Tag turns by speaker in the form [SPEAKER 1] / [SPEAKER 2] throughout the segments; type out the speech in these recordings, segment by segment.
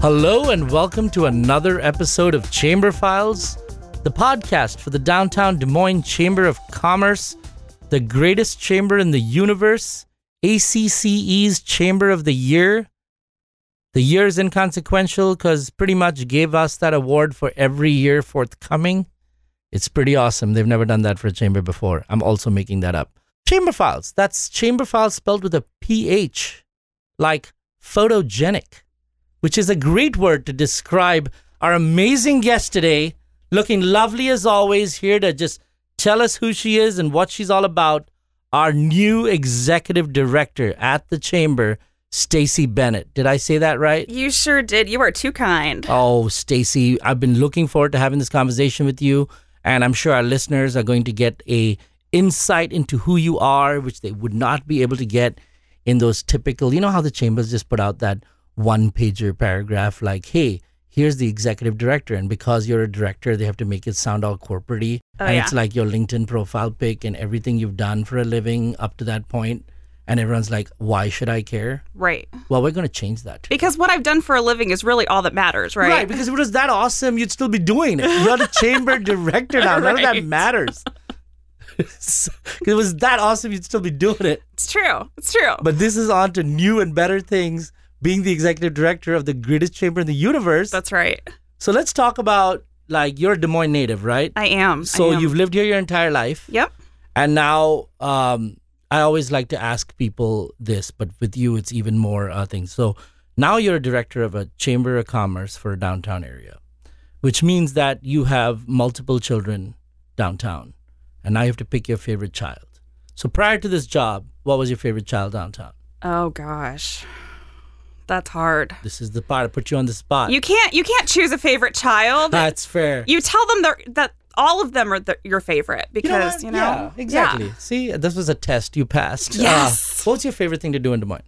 [SPEAKER 1] Hello, and welcome to another episode of Chamber Philes, the podcast for the downtown Des Moines Chamber of Commerce, the greatest chamber in the universe, ACCE's Chamber of the Year. The year is inconsequential because pretty much gave us that award for every year forthcoming. It's pretty awesome. They've never done that for a chamber before. I'm also making that up. Chamber Philes. That's Chamber Philes spelled with a PH, like photogenic which is a great word to describe our amazing guest today, looking lovely as always, here to just tell us who she is and what she's all about. Our new executive director at the chamber, Stacy Bennett. Did I say that right?
[SPEAKER 2] You sure did. You are too kind.
[SPEAKER 1] Oh, Stacy, I've been looking forward to having this conversation with you, and I'm sure our listeners are going to get a insight into who you are, which they would not be able to get in those typical. You know how the chambers just put out that one pager paragraph like, hey, here's the executive director. And because you're a director, they have to make it sound all corporate
[SPEAKER 2] Oh,
[SPEAKER 1] and
[SPEAKER 2] yeah.
[SPEAKER 1] it's like your LinkedIn profile pic and everything you've done for a living up to that point. And everyone's like, why should I care?
[SPEAKER 2] Right.
[SPEAKER 1] Well, we're going to change that.
[SPEAKER 2] Because what I've done for a living is really all that matters, right?
[SPEAKER 1] Right, because if it was that awesome, you'd still be doing it. You're the chamber director now. None of that matters. Because it was that awesome, you'd still be doing it.
[SPEAKER 2] It's true. It's true.
[SPEAKER 1] But this is on to new and better things, being the executive director of the greatest chamber in the universe.
[SPEAKER 2] That's right.
[SPEAKER 1] So let's talk about like you're a Des Moines native, right?
[SPEAKER 2] I am. I
[SPEAKER 1] So
[SPEAKER 2] am.
[SPEAKER 1] you've lived here your entire life.
[SPEAKER 2] Yep.
[SPEAKER 1] And now um, I always like to ask people this, but with you, it's even more uh, things. So now you're a director of a chamber of commerce for a downtown area, which means that you have multiple children downtown. And now you have to pick your favorite child. So prior to this job, what was your favorite child downtown?
[SPEAKER 2] Oh gosh. That's hard.
[SPEAKER 1] This is the part I put you on the spot.
[SPEAKER 2] You can't you can't choose a favorite child.
[SPEAKER 1] That's fair.
[SPEAKER 2] you tell them that all of them are the, your favorite
[SPEAKER 1] You know
[SPEAKER 2] because you know,
[SPEAKER 1] yeah, exactly.
[SPEAKER 2] Yeah.
[SPEAKER 1] See, this was a test you passed.
[SPEAKER 2] Yes.
[SPEAKER 1] Uh, what's your favorite thing to do in Des Moines?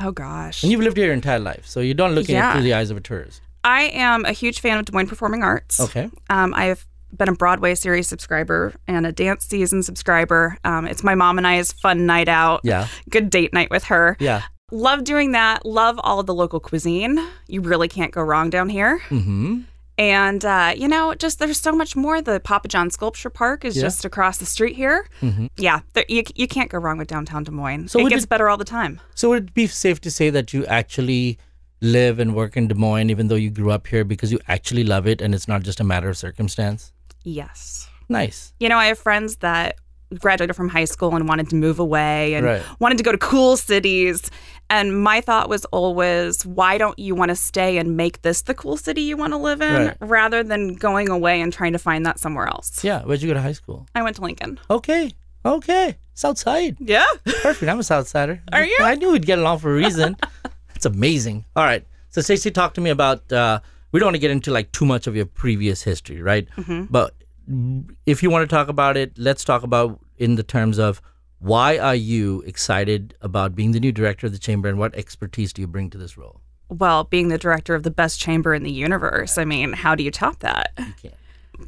[SPEAKER 2] Oh gosh.
[SPEAKER 1] And you've lived here your entire life, so you don't look at it through the eyes of a tourist.
[SPEAKER 2] I am a huge fan of Des Moines Performing Arts.
[SPEAKER 1] Okay.
[SPEAKER 2] Um, I've been a Broadway series subscriber and a dance season subscriber. Um, it's my mom and I's fun night out.
[SPEAKER 1] Yeah.
[SPEAKER 2] Good date night with her.
[SPEAKER 1] Yeah.
[SPEAKER 2] Love doing that. Love all of the local cuisine. You really can't go wrong down here.
[SPEAKER 1] Mm-hmm.
[SPEAKER 2] And, uh, you know, just there's so much more. The Pappajohn Sculpture Park is
[SPEAKER 1] Yeah.
[SPEAKER 2] just across the street here.
[SPEAKER 1] Mhm.
[SPEAKER 2] Yeah, there, you, you can't go wrong with downtown Des Moines.
[SPEAKER 1] So
[SPEAKER 2] it gets
[SPEAKER 1] it-
[SPEAKER 2] better all the time.
[SPEAKER 1] So would it be safe to say that you actually live and work in Des Moines, even though you grew up here, because you actually love it and it's not just a matter of circumstance?
[SPEAKER 2] Yes.
[SPEAKER 1] Nice.
[SPEAKER 2] You know, I have friends that graduated from high school and wanted to move away and
[SPEAKER 1] Right.
[SPEAKER 2] wanted to go to cool cities. And my thought was always, why don't you want to stay and make this the cool city you want to live in
[SPEAKER 1] Right.
[SPEAKER 2] rather than going away and trying to find that somewhere else?
[SPEAKER 1] Yeah. Where'd you go to high school?
[SPEAKER 2] I went to Lincoln.
[SPEAKER 1] Okay. Okay. Southside.
[SPEAKER 2] Yeah.
[SPEAKER 1] Perfect. I'm a Southsider.
[SPEAKER 2] Are you?
[SPEAKER 1] I knew we'd get along for a reason. It's amazing. All right. So, Stacey, talk to me about. Uh, we don't want to get into like too much of your previous history, right?
[SPEAKER 2] Mm-hmm.
[SPEAKER 1] But if you want to talk about it, let's talk about in the terms of why are you excited about being the new director of the chamber, and what expertise do you bring to this role?
[SPEAKER 2] Well, being the director of the best chamber in the universe, I mean, how do you top that?
[SPEAKER 1] You can't,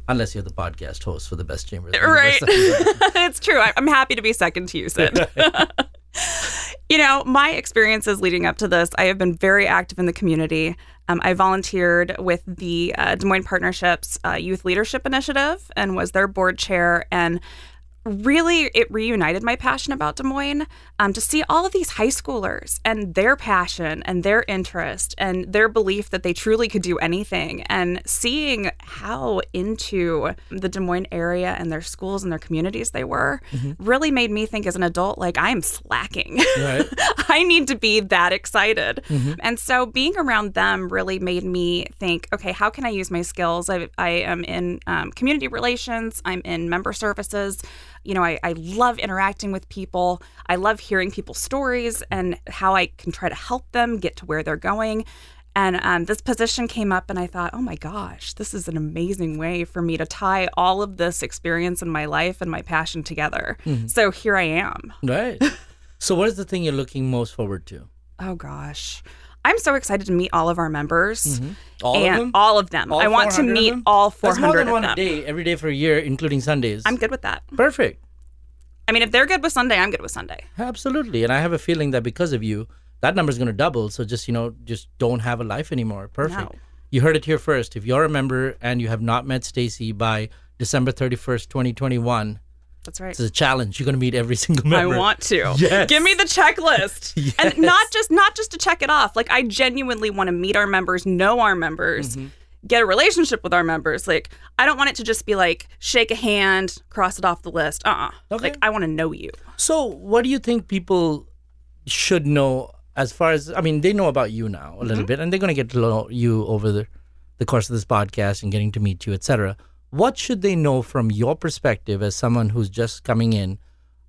[SPEAKER 1] unless you're the podcast host for the best chamber. the
[SPEAKER 2] Right. it's true. I'm happy to be second to you, Sid. you know, my experiences leading up to this, I have been very active in the community. Um, I volunteered with the uh, Des Moines Partnerships uh, Youth Leadership Initiative and was their board chair. And really, it reunited my passion about Des Moines um, to see all of these high schoolers and their passion and their interest and their belief that they truly could do anything and seeing how into the Des Moines area and their schools and their communities they were really made me think as an adult, like, I'm slacking.
[SPEAKER 1] Right.
[SPEAKER 2] I need to be that excited. And so being around them really made me think, okay, how can I use my skills? I, I am in um, community relations, I'm in member services. You know, I, I love interacting with people. I love hearing people's stories and how I can try to help them get to where they're going. And um, this position came up, and I thought, oh my gosh, this is an amazing way for me to tie all of this experience in my life and my passion together. So here I am.
[SPEAKER 1] Right. so, what is the thing you're looking most forward to?
[SPEAKER 2] Oh gosh. I'm so excited to meet all of our members. Mm-hmm.
[SPEAKER 1] All
[SPEAKER 2] and
[SPEAKER 1] of them?
[SPEAKER 2] all of them.
[SPEAKER 1] All
[SPEAKER 2] I want to
[SPEAKER 1] 400 of
[SPEAKER 2] meet all
[SPEAKER 1] That's more than
[SPEAKER 2] of
[SPEAKER 1] one a day, every day for a year, including Sundays.
[SPEAKER 2] I'm good with that.
[SPEAKER 1] Perfect.
[SPEAKER 2] I mean, if they're good with Sunday, I'm good with Sunday.
[SPEAKER 1] Absolutely. And I have a feeling that because of you, that number is going to double. So just you know, just don't have a life anymore. Perfect.
[SPEAKER 2] No.
[SPEAKER 1] You heard it here first. If you're a member and you have not met Stacy by December 31st, 2021,
[SPEAKER 2] That's right.
[SPEAKER 1] it's a challenge. You're going to meet every single member.
[SPEAKER 2] I want to.
[SPEAKER 1] Yes.
[SPEAKER 2] Give me the checklist.
[SPEAKER 1] Yes.
[SPEAKER 2] And not just not just to check it off. Like I genuinely want to meet our members, know our members,
[SPEAKER 1] Mm-hmm.
[SPEAKER 2] get a relationship with our members. Like I don't want it to just be like shake a hand, cross it off the list. Uh-uh.
[SPEAKER 1] Okay.
[SPEAKER 2] Like I want to know you.
[SPEAKER 1] So, what do you think people should know as far as I mean, they know about you now a little bit, and they're going to get to know you over the, the course of this podcast and getting to meet you, etc. What should they know from your perspective as someone who's just coming in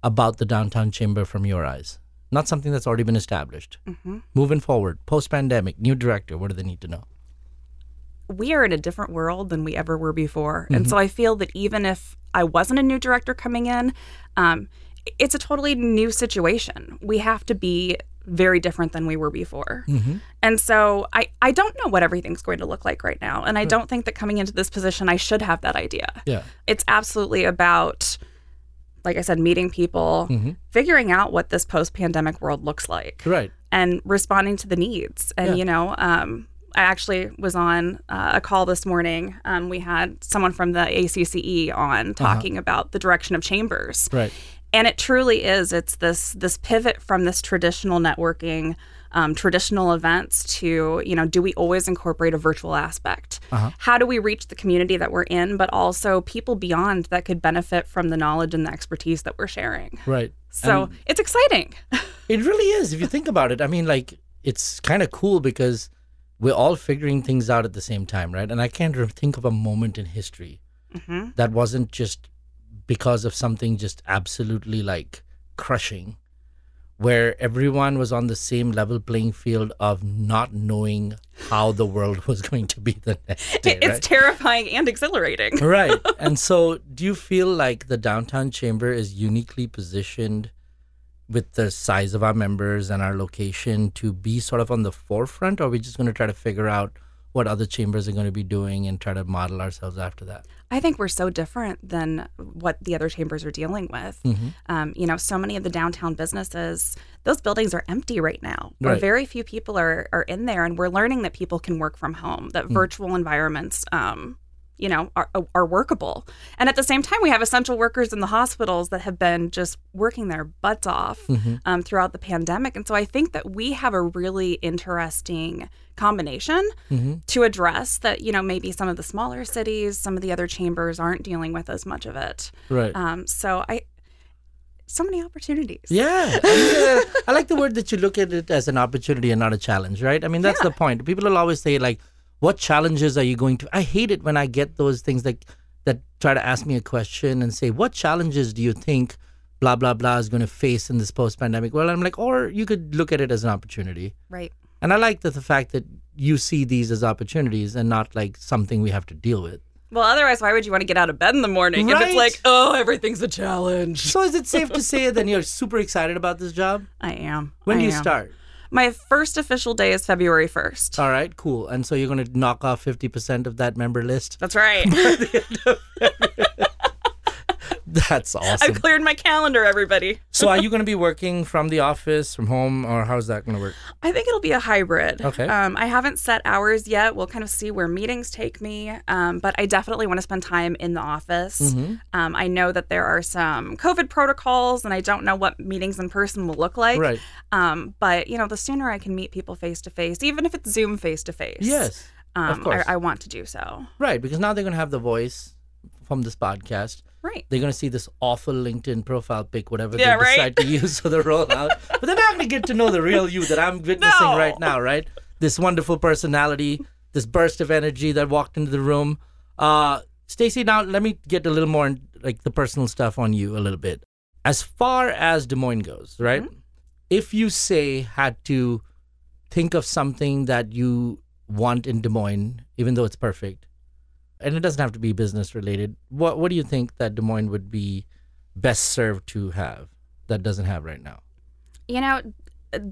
[SPEAKER 1] about the downtown chamber from your eyes? Not something that's already been established. Moving forward, post pandemic, new director. What do they need to know?
[SPEAKER 2] we are in a different world than we ever were before. And so I feel that even if I wasn't a new director coming in, um, it's a totally new situation. We have to be very different than we were before. And so I, I don't know what everything's going to look like right now. And I don't think that coming into this position, I should have that idea.
[SPEAKER 1] Yeah.
[SPEAKER 2] It's absolutely about, like I said, meeting people, figuring out what this post pandemic world looks like
[SPEAKER 1] Right.
[SPEAKER 2] and responding to the needs. And
[SPEAKER 1] Yeah.
[SPEAKER 2] you know, um, I actually was on uh, a call this morning. Um, we had someone from the ACCE on talking about the direction of chambers,
[SPEAKER 1] Right.
[SPEAKER 2] And it truly is. It's this this pivot from this traditional networking. Um, traditional events to you know do we always incorporate a virtual aspect how do we reach the community that we're in but also people beyond that could benefit from the knowledge and the expertise that we're sharing
[SPEAKER 1] Right.
[SPEAKER 2] so it's exciting
[SPEAKER 1] It really is. If you think about it, I mean, like, it's kind of cool because we're all figuring things out at the same time, right? And I can't re- think of a moment in history that wasn't just because of something just absolutely like crushing, where everyone was on the same level playing field of not knowing how the world was going to be the next day.
[SPEAKER 2] it's
[SPEAKER 1] right?
[SPEAKER 2] terrifying and exhilarating
[SPEAKER 1] right. And so, do you feel like the downtown chamber is uniquely positioned with the size of our members and our location to be sort of on the forefront, or are we just going to try to figure out what other chambers are going to be doing and try to model ourselves after that?
[SPEAKER 2] I think we're so different than what the other chambers are dealing with.
[SPEAKER 1] Mm-hmm.
[SPEAKER 2] Um, you know, so many of the downtown businesses, those buildings are empty right now.
[SPEAKER 1] Right.
[SPEAKER 2] very few people are, are in there, and we're learning that people can work from home, that
[SPEAKER 1] Mm.
[SPEAKER 2] virtual environments, um, you know, are, are workable. And at the same time, we have essential workers in the hospitals that have been just working their butts off
[SPEAKER 1] Mm-hmm.
[SPEAKER 2] um, throughout the pandemic. And so I think that we have a really interesting combination
[SPEAKER 1] Mm-hmm.
[SPEAKER 2] to address that, you know, maybe some of the smaller cities, some of the other chambers aren't dealing with as much of it.
[SPEAKER 1] Right.
[SPEAKER 2] Um, so I, so many opportunities.
[SPEAKER 1] Yeah. I, mean, uh, I like the word that you look at it as an opportunity and not a challenge, right? I mean, that's the point. People will always say, like, what challenges are you going to? I hate it when I get those things that, that try to ask me a question and say, what challenges do you think blah, blah, blah is going to face in this post pandemic? Well, I'm like, or you could look at it as an opportunity.
[SPEAKER 2] Right.
[SPEAKER 1] And I like the, the fact that you see these as opportunities and not like something we have to deal with.
[SPEAKER 2] Well, otherwise, why would you want to get out of bed in the morning if it's like, oh, everything's a challenge?
[SPEAKER 1] So is it safe to say that you're super excited about this job?
[SPEAKER 2] I am.
[SPEAKER 1] When
[SPEAKER 2] I
[SPEAKER 1] do you start?
[SPEAKER 2] My first official day is February 1st.
[SPEAKER 1] All right, cool. And so you're going to knock off 50% of that member list?
[SPEAKER 2] That's right.
[SPEAKER 1] That's awesome.
[SPEAKER 2] I've cleared my calendar, everybody.
[SPEAKER 1] so are you going to be working from the office, from home, or how's that going to work?
[SPEAKER 2] I think it'll be a hybrid.
[SPEAKER 1] Okay.
[SPEAKER 2] Um, I haven't set hours yet. We'll kind of see where meetings take me. Um, but I definitely want to spend time in the office.
[SPEAKER 1] Mm-hmm.
[SPEAKER 2] Um, I know that there are some COVID protocols, and I don't know what meetings in person will look like.
[SPEAKER 1] Right.
[SPEAKER 2] Um, but you know, the sooner I can meet people face to face, even if it's Zoom face to face.
[SPEAKER 1] Yes.
[SPEAKER 2] Um,
[SPEAKER 1] of course.
[SPEAKER 2] I, I want to do so.
[SPEAKER 1] Right, because now they're going to have the voice from this podcast.
[SPEAKER 2] Right.
[SPEAKER 1] They're going to see this awful LinkedIn profile pic, whatever
[SPEAKER 2] Yeah,
[SPEAKER 1] they
[SPEAKER 2] right.
[SPEAKER 1] decide to use for the rollout. but they're not going to get to know the real you that I'm witnessing
[SPEAKER 2] No.
[SPEAKER 1] right now, right? This wonderful personality, this burst of energy that walked into the room. Uh, Stacy, now let me get a little more in, like the personal stuff on you a little bit. As far as Des Moines goes, right? If you say had to think of something that you want in Des Moines, even though it's perfect, and it doesn't have to be business related. What what do you think that Des Moines would be best served to have that doesn't have right now?
[SPEAKER 2] You know,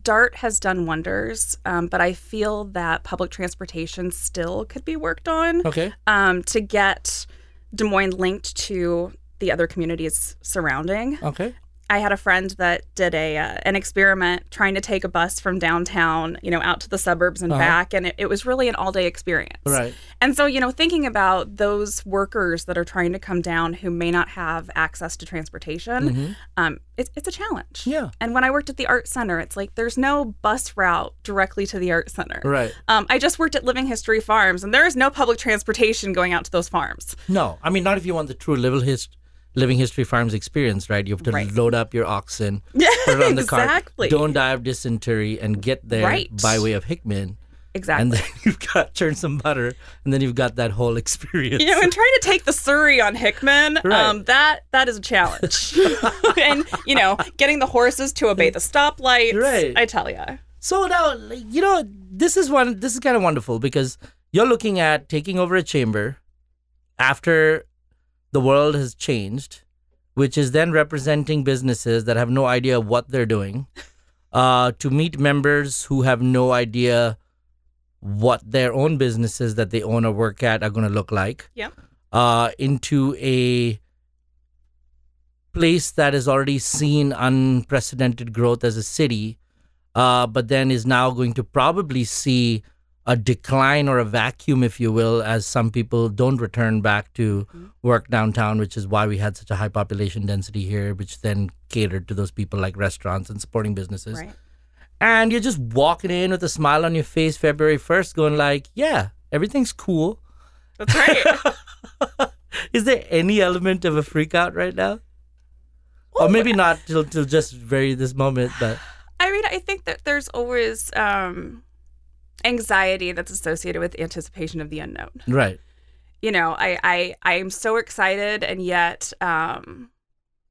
[SPEAKER 2] DART has done wonders, um, but I feel that public transportation still could be worked on
[SPEAKER 1] Okay.
[SPEAKER 2] um, to get Des Moines linked to the other communities surrounding.
[SPEAKER 1] Okay.
[SPEAKER 2] I had a friend that did a uh, an experiment trying to take a bus from downtown, you know, out to the suburbs and
[SPEAKER 1] Uh-huh.
[SPEAKER 2] back, and it, it was really an all day experience.
[SPEAKER 1] Right.
[SPEAKER 2] And so, you know, thinking about those workers that are trying to come down who may not have access to transportation,
[SPEAKER 1] Mhm.
[SPEAKER 2] um, it's it's a challenge.
[SPEAKER 1] Yeah.
[SPEAKER 2] And when I worked at the art center, it's like there's no bus route directly to the art center.
[SPEAKER 1] Right.
[SPEAKER 2] Um, I just worked at Living History Farms, and there is no public transportation going out to those farms.
[SPEAKER 1] No, I mean not if you want the true living hist- living history farms experience, right? You have to
[SPEAKER 2] Right.
[SPEAKER 1] load up your oxen,
[SPEAKER 2] Yeah,
[SPEAKER 1] put it on the
[SPEAKER 2] exactly.
[SPEAKER 1] cart, don't die of dysentery, and get there
[SPEAKER 2] Right.
[SPEAKER 1] by way of Hickman,
[SPEAKER 2] Exactly.
[SPEAKER 1] and then you've got churn some butter, and then you've got that whole experience.
[SPEAKER 2] you know, and trying to take the Surrey on Hickman,
[SPEAKER 1] Right.
[SPEAKER 2] um, that that is a challenge. and you know, getting the horses to obey the stoplights.
[SPEAKER 1] Right.
[SPEAKER 2] I tell you.
[SPEAKER 1] So now, you know, this is one. This is kind of wonderful because you're looking at taking over a chamber after the world has changed, which is then representing businesses that have no idea what they're doing, uh, to meet members who have no idea what their own businesses that they own or work at are going to look like.
[SPEAKER 2] Yep.
[SPEAKER 1] Uh, into a place that has already seen unprecedented growth as a city, uh, but then is now going to probably see a decline or a vacuum, if you will, as some people don't return back to work downtown, which is why we had such a high population density here, which then catered to those people like restaurants and supporting businesses.
[SPEAKER 2] Right.
[SPEAKER 1] And you're just walking in with a smile on your face February 1st, going like, yeah, everything's cool.
[SPEAKER 2] That's right.
[SPEAKER 1] Is there any element of a freak out right now? or maybe not till, till just very this moment, but
[SPEAKER 2] I mean, I think that there's always um, anxiety that's associated with anticipation of the unknown.
[SPEAKER 1] right.
[SPEAKER 2] You know, I I I am so excited, and yet, um,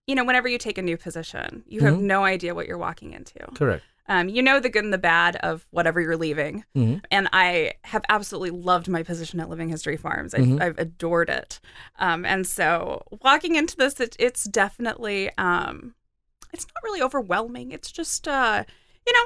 [SPEAKER 2] you know, whenever you take a new position, you have
[SPEAKER 1] Mhm.
[SPEAKER 2] no idea what you're walking into.
[SPEAKER 1] Correct.
[SPEAKER 2] Um, you know the good and the bad of whatever you're leaving.
[SPEAKER 1] hmm
[SPEAKER 2] And I have absolutely loved my position at Living History Farms. I've,
[SPEAKER 1] Mhm.
[SPEAKER 2] I've adored it. Um, and so walking into this, it, it's definitely, um, it's not really overwhelming. It's just, uh, you know,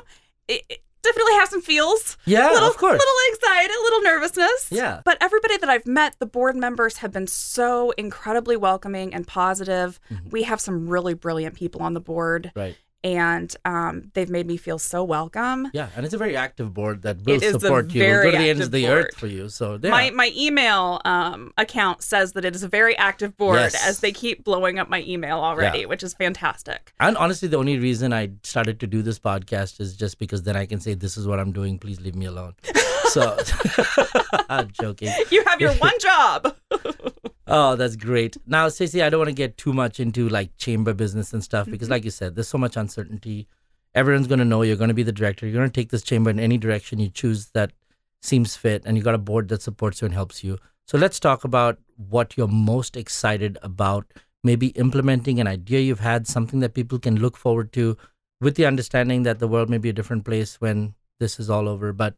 [SPEAKER 2] it, it definitely have some feels.
[SPEAKER 1] Yeah,
[SPEAKER 2] little,
[SPEAKER 1] of course.
[SPEAKER 2] little anxiety, a little nervousness.
[SPEAKER 1] Yeah.
[SPEAKER 2] But everybody that I've met, the board members have been so incredibly welcoming and positive.
[SPEAKER 1] Mm-hmm.
[SPEAKER 2] We have some really brilliant people on the board,
[SPEAKER 1] Right.
[SPEAKER 2] And um, they've made me feel so welcome.
[SPEAKER 1] Yeah, and it's a very active board that will
[SPEAKER 2] It
[SPEAKER 1] support you. Go to the ends of the
[SPEAKER 2] board.
[SPEAKER 1] earth for you. So yeah.
[SPEAKER 2] My my email um, account says that it is a very active board
[SPEAKER 1] Yes.
[SPEAKER 2] as they keep blowing up my email already,
[SPEAKER 1] Yeah.
[SPEAKER 2] which is fantastic.
[SPEAKER 1] and honestly, the only reason I started to do this podcast is just because then I can say, "This is what I'm doing. Please leave me alone." So, I'm joking.
[SPEAKER 2] You have your one job.
[SPEAKER 1] Oh, that's great. Now, Stacey, I don't want to get too much into like chamber business and stuff because, mm-hmm. like you said, there's so much uncertainty. Everyone's going to know you're going to be the director. You're going to take this chamber in any direction you choose that seems fit, and you got a board that supports you and helps you. So, let's talk about what you're most excited about. Maybe implementing an idea you've had, something that people can look forward to, with the understanding that the world may be a different place when this is all over. But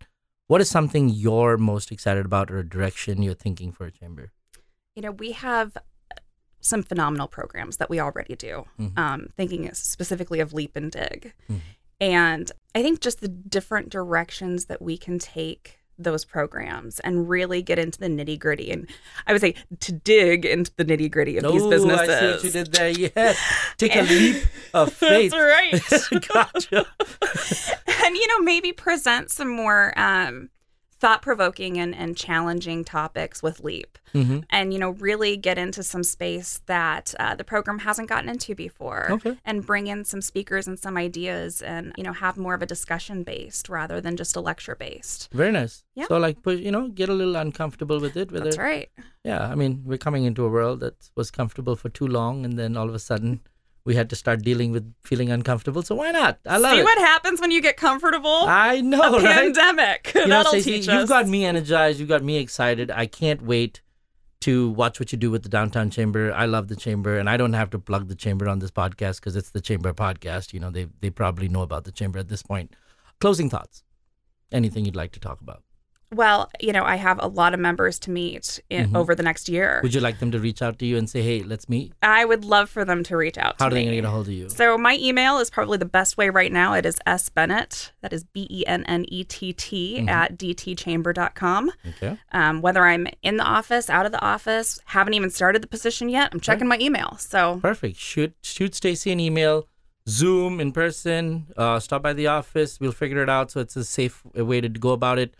[SPEAKER 1] what is something you're most excited about, or a direction you're thinking for a chamber?
[SPEAKER 2] You know, we have some phenomenal programs that we already do.
[SPEAKER 1] Mhm.
[SPEAKER 2] Um, thinking specifically of Leap and Dig,
[SPEAKER 1] Mhm.
[SPEAKER 2] and I think just the different directions that we can take those programs and really get into the nitty gritty. And I would say to dig into the nitty gritty of these
[SPEAKER 1] Oh,
[SPEAKER 2] businesses.
[SPEAKER 1] I see what you did there. Yeah. Take a leap of faith.
[SPEAKER 2] That's right.
[SPEAKER 1] gotcha.
[SPEAKER 2] and you know maybe present some more um, thought-provoking and, and challenging topics with leap
[SPEAKER 1] hmm
[SPEAKER 2] and you know really get into some space that uh, the program hasn't gotten into before
[SPEAKER 1] Okay.
[SPEAKER 2] and bring in some speakers and some ideas and you know have more of a discussion based rather than just a lecture based
[SPEAKER 1] Very nice.
[SPEAKER 2] Yeah.
[SPEAKER 1] So, like, push, you know, get a little uncomfortable with it. Whether,
[SPEAKER 2] that's right
[SPEAKER 1] Yeah. I mean, we're coming into a world that was comfortable for too long, and then all of a sudden, we had to start dealing with feeling uncomfortable. So why not? I love
[SPEAKER 2] see
[SPEAKER 1] it.
[SPEAKER 2] what happens when you get comfortable
[SPEAKER 1] I know,
[SPEAKER 2] a
[SPEAKER 1] right?
[SPEAKER 2] pandemic
[SPEAKER 1] You know,
[SPEAKER 2] that'll
[SPEAKER 1] Stacey,
[SPEAKER 2] teach
[SPEAKER 1] you've got me energized. You've got me excited. I can't wait to watch what you do with the downtown chamber. I love the chamber, and I don't have to plug the chamber on this podcast because it's the chamber podcast. You know, they they probably know about the chamber at this point. Closing thoughts. Anything you'd like to talk about?
[SPEAKER 2] Well you know i have a lot of members to meet in,
[SPEAKER 1] Mhm.
[SPEAKER 2] over the next year
[SPEAKER 1] Would you like them to reach out to you and say, "Hey, let's meet"?
[SPEAKER 2] I would love for them to reach out
[SPEAKER 1] How are
[SPEAKER 2] to
[SPEAKER 1] they
[SPEAKER 2] me.
[SPEAKER 1] to get a hold of you?
[SPEAKER 2] So my email is probably the best way right now. It is S Bennett, that is B E N N E T T
[SPEAKER 1] Mhm.
[SPEAKER 2] at dtchamber.com.
[SPEAKER 1] Okay.
[SPEAKER 2] Um, whether I'm in the office, out of the office, haven't even started the position yet, I'm checking my email. So
[SPEAKER 1] Perfect. Shoot shoot Stacy an email. Zoom, in person, uh, stop by the office. We'll figure it out so it's a safe way to go about it.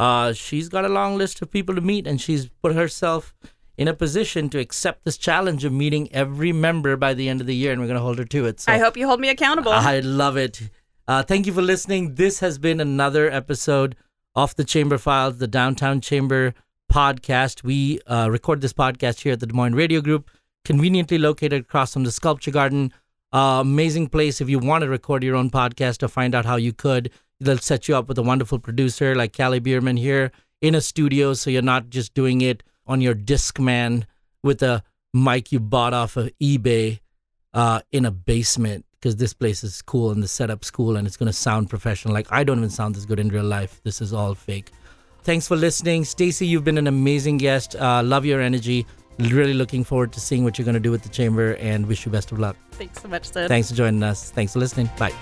[SPEAKER 1] Uh, she's got a long list of people to meet, and she's put herself in a position to accept this challenge of meeting every member by the end of the year, and we're going to hold her to it. So
[SPEAKER 2] I hope you hold me accountable.
[SPEAKER 1] I love it. Uh, thank you for listening. This has been another episode of the Chamber Philes, the Downtown Chamber podcast. We uh, record this podcast here at the Des Moines Radio Group, conveniently located across from the Sculpture Garden. Uh, amazing place if you want to record your own podcast or find out how you could. They'll set you up with a wonderful producer like Callie Bierman here in a studio, so you're not just doing it on your Discman with a mic you bought off of eBay uh, in a basement because this place is cool and the setup's cool and it's going to sound professional. Like I don't even sound this good in real life. This is all fake. Thanks for listening, Stacy. You've been an amazing guest. Uh, love your energy. Really looking forward to seeing what you're going to do with the chamber and wish you best of luck.
[SPEAKER 2] Thanks so much, Sid.
[SPEAKER 1] Thanks for joining us. Thanks for listening. Bye.